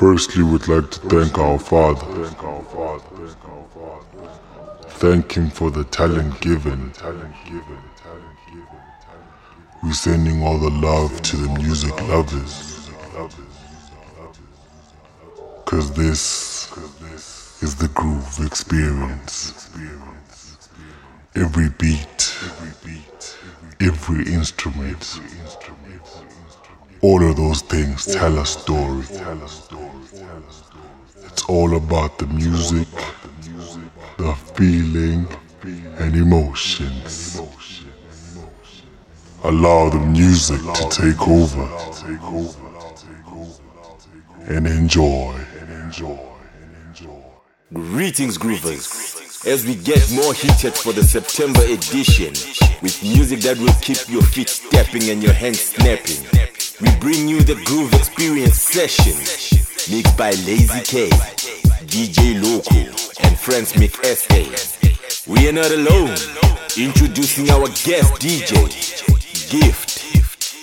Firstly, we'd like to thank our Father. Thank Him for the talent given. We're sending all the love to the music lovers. Cause this is the groove experience. Every beat, every instrument, all of those things tell a story. It's all about the music, the feeling, and emotions. Allow the music to take over and enjoy. Greetings, groovers. As we get more heated for the September edition with music that will keep your feet stepping and your hands snapping, we bring you the Groove Experience session mixed by Lazy K, DJ Loco, and Fransmic SA. We are not alone. Introducing our guest DJ, Gift,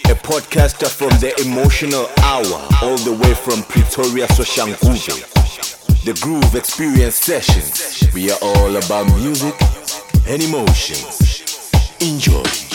a podcaster from the Emotional Hour, all the way from Pretoria, Soshanguve. The Groove Experience Sessions. We are all about music and emotions. Enjoy.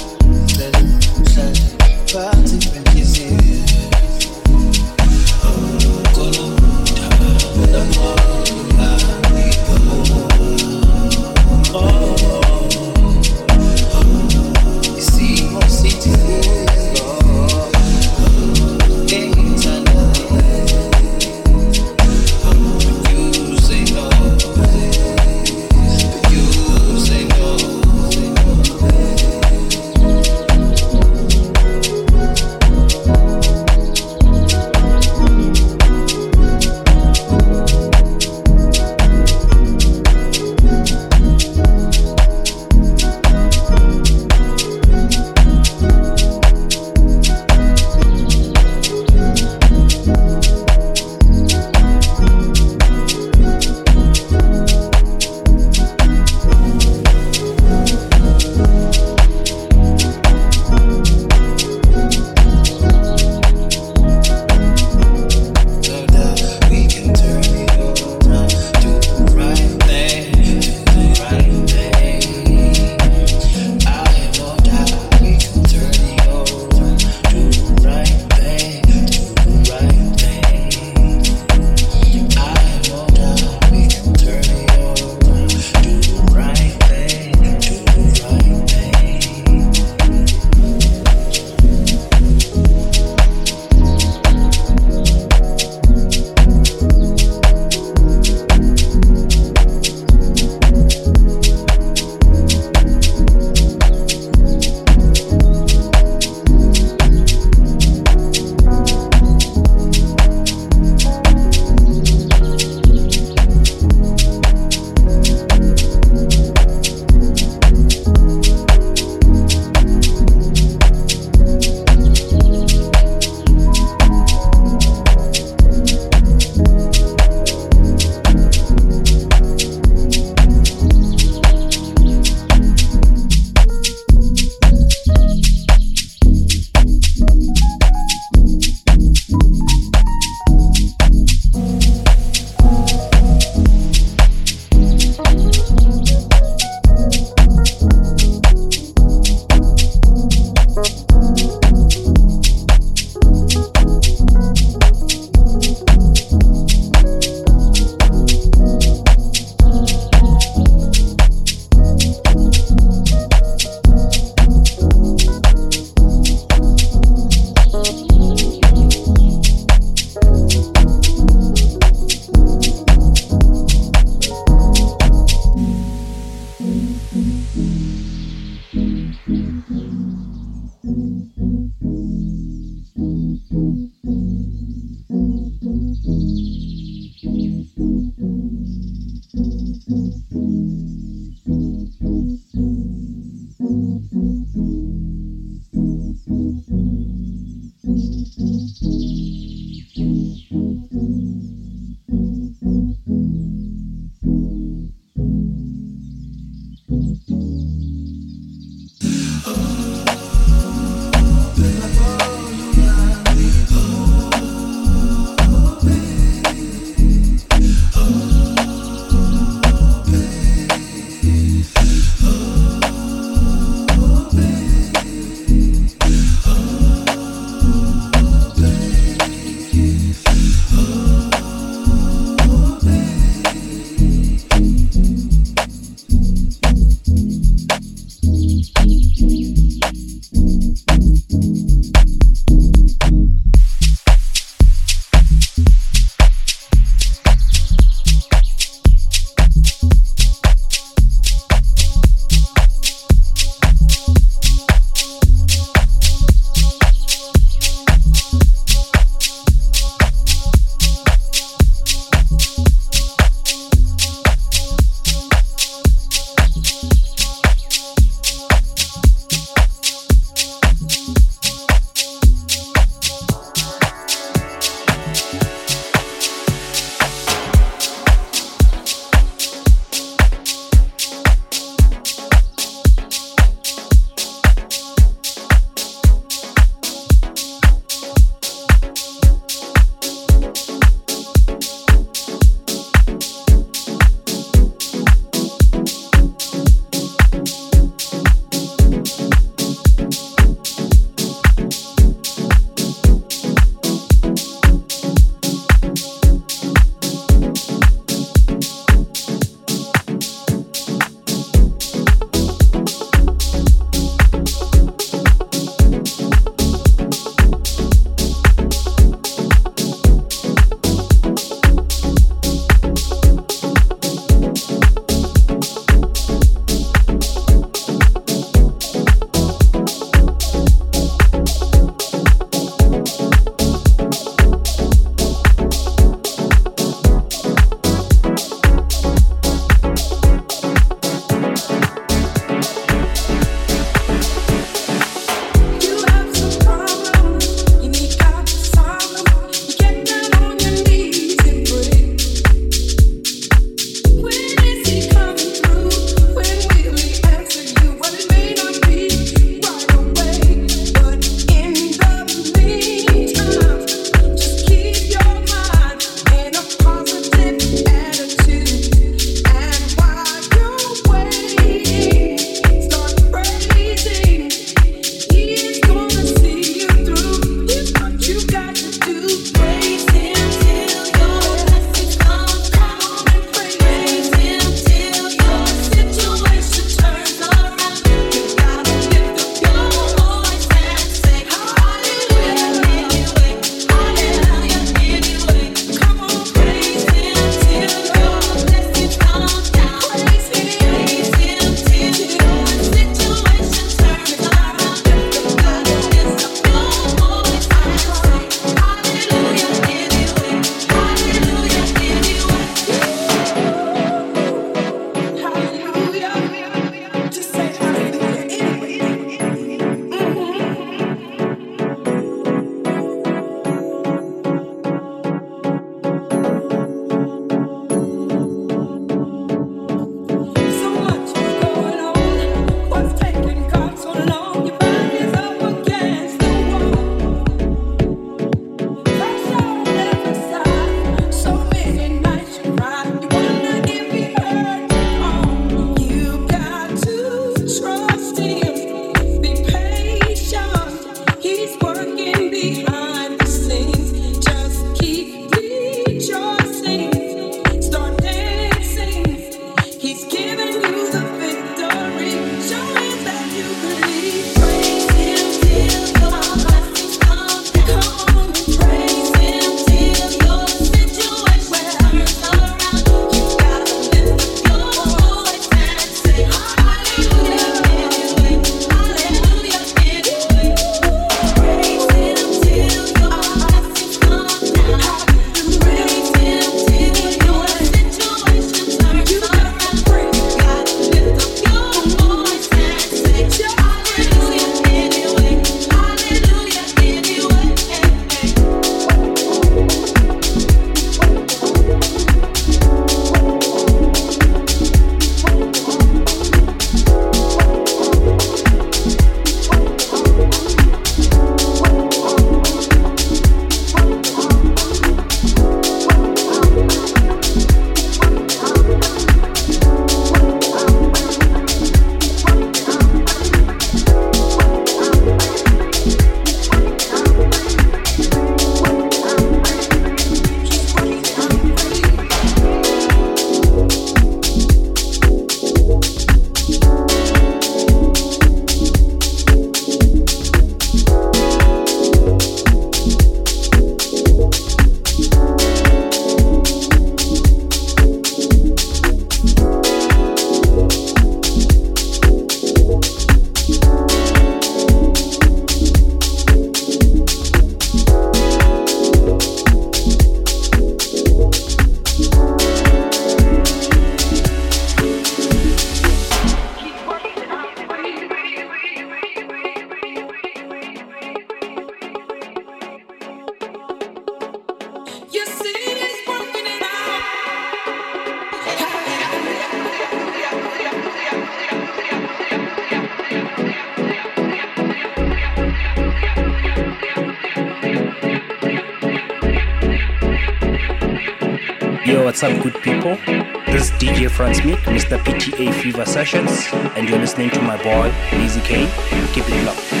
Sessions, and you're listening to my boy, Easy K. Keep it locked.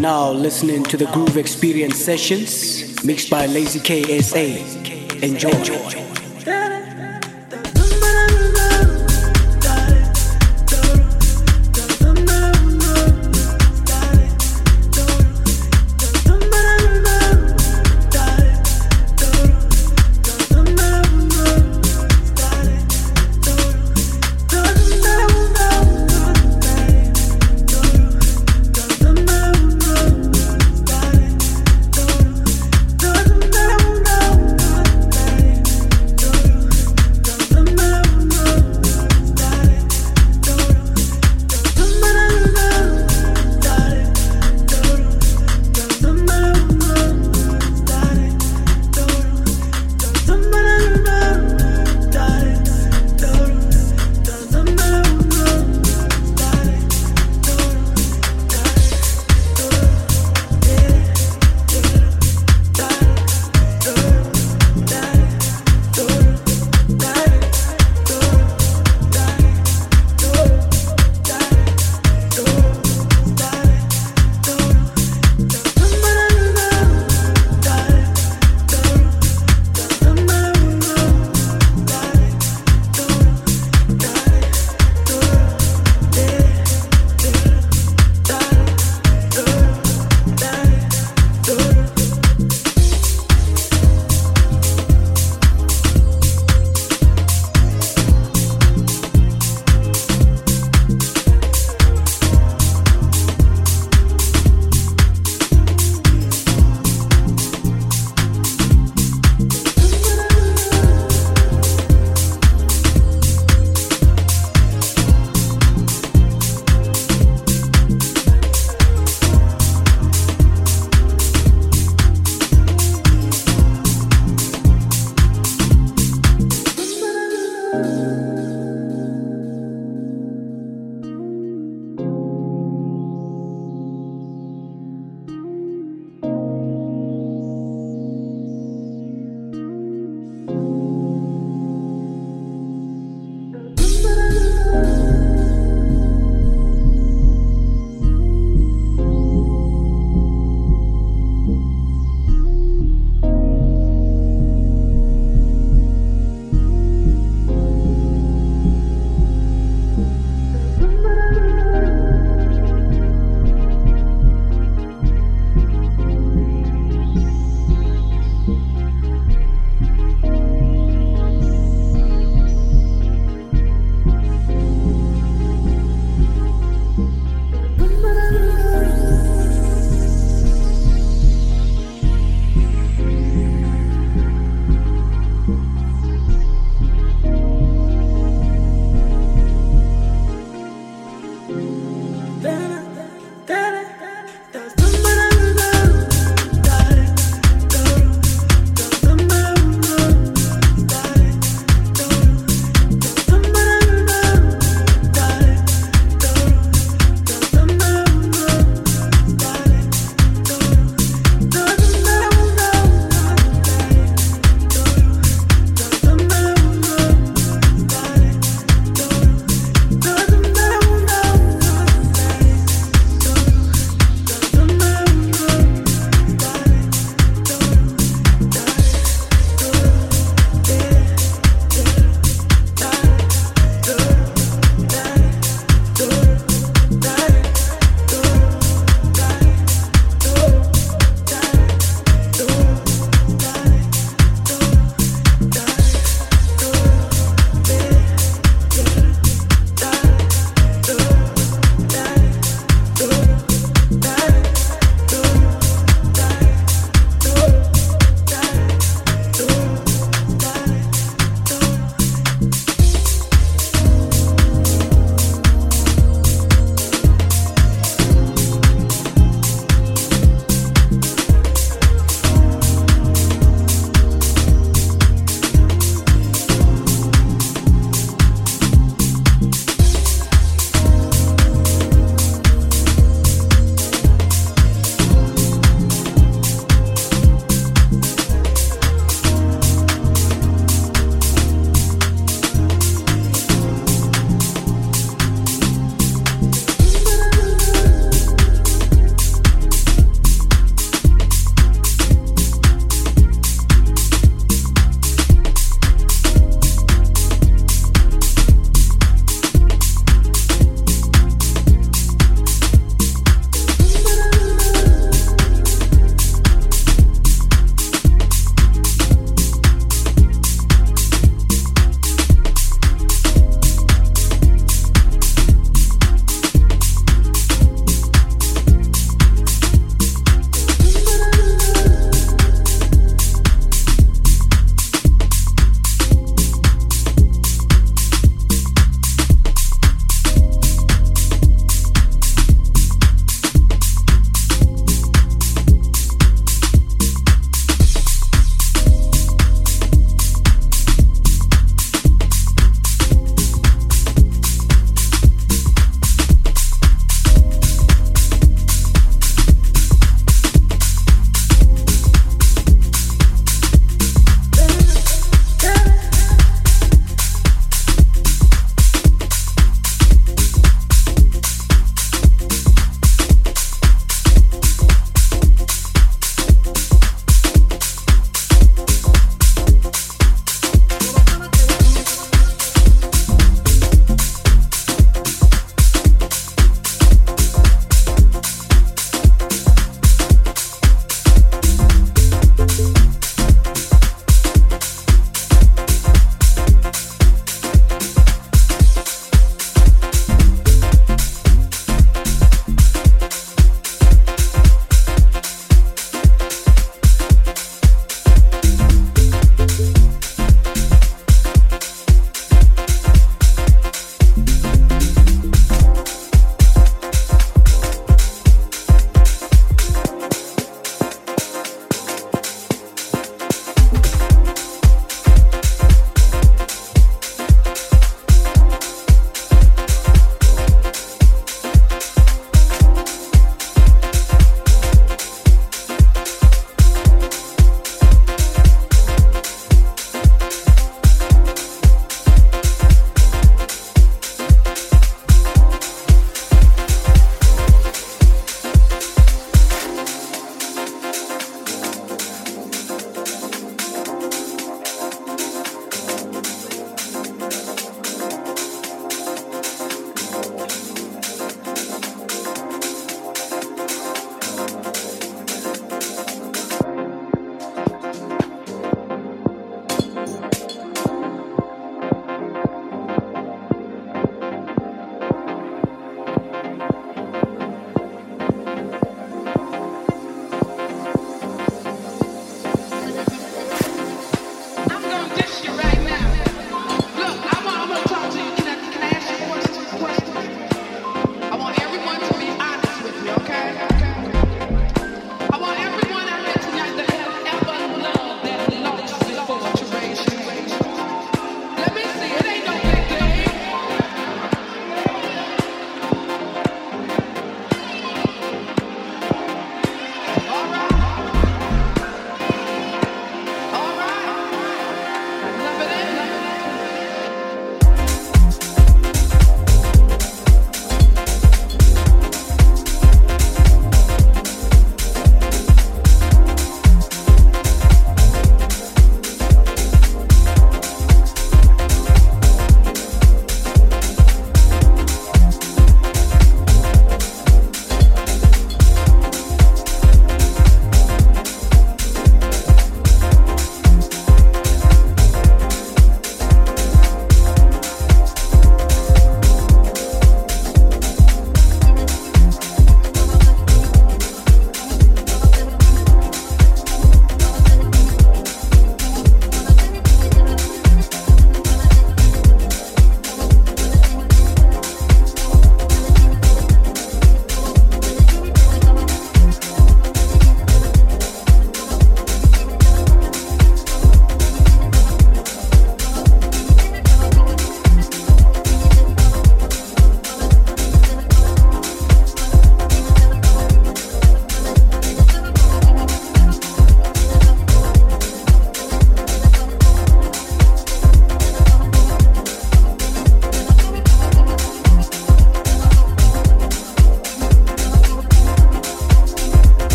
Now listening to the Groove Experience sessions mixed by Lazy KSA. Enjoy. Cherish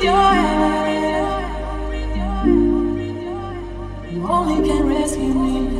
the day, although it's red,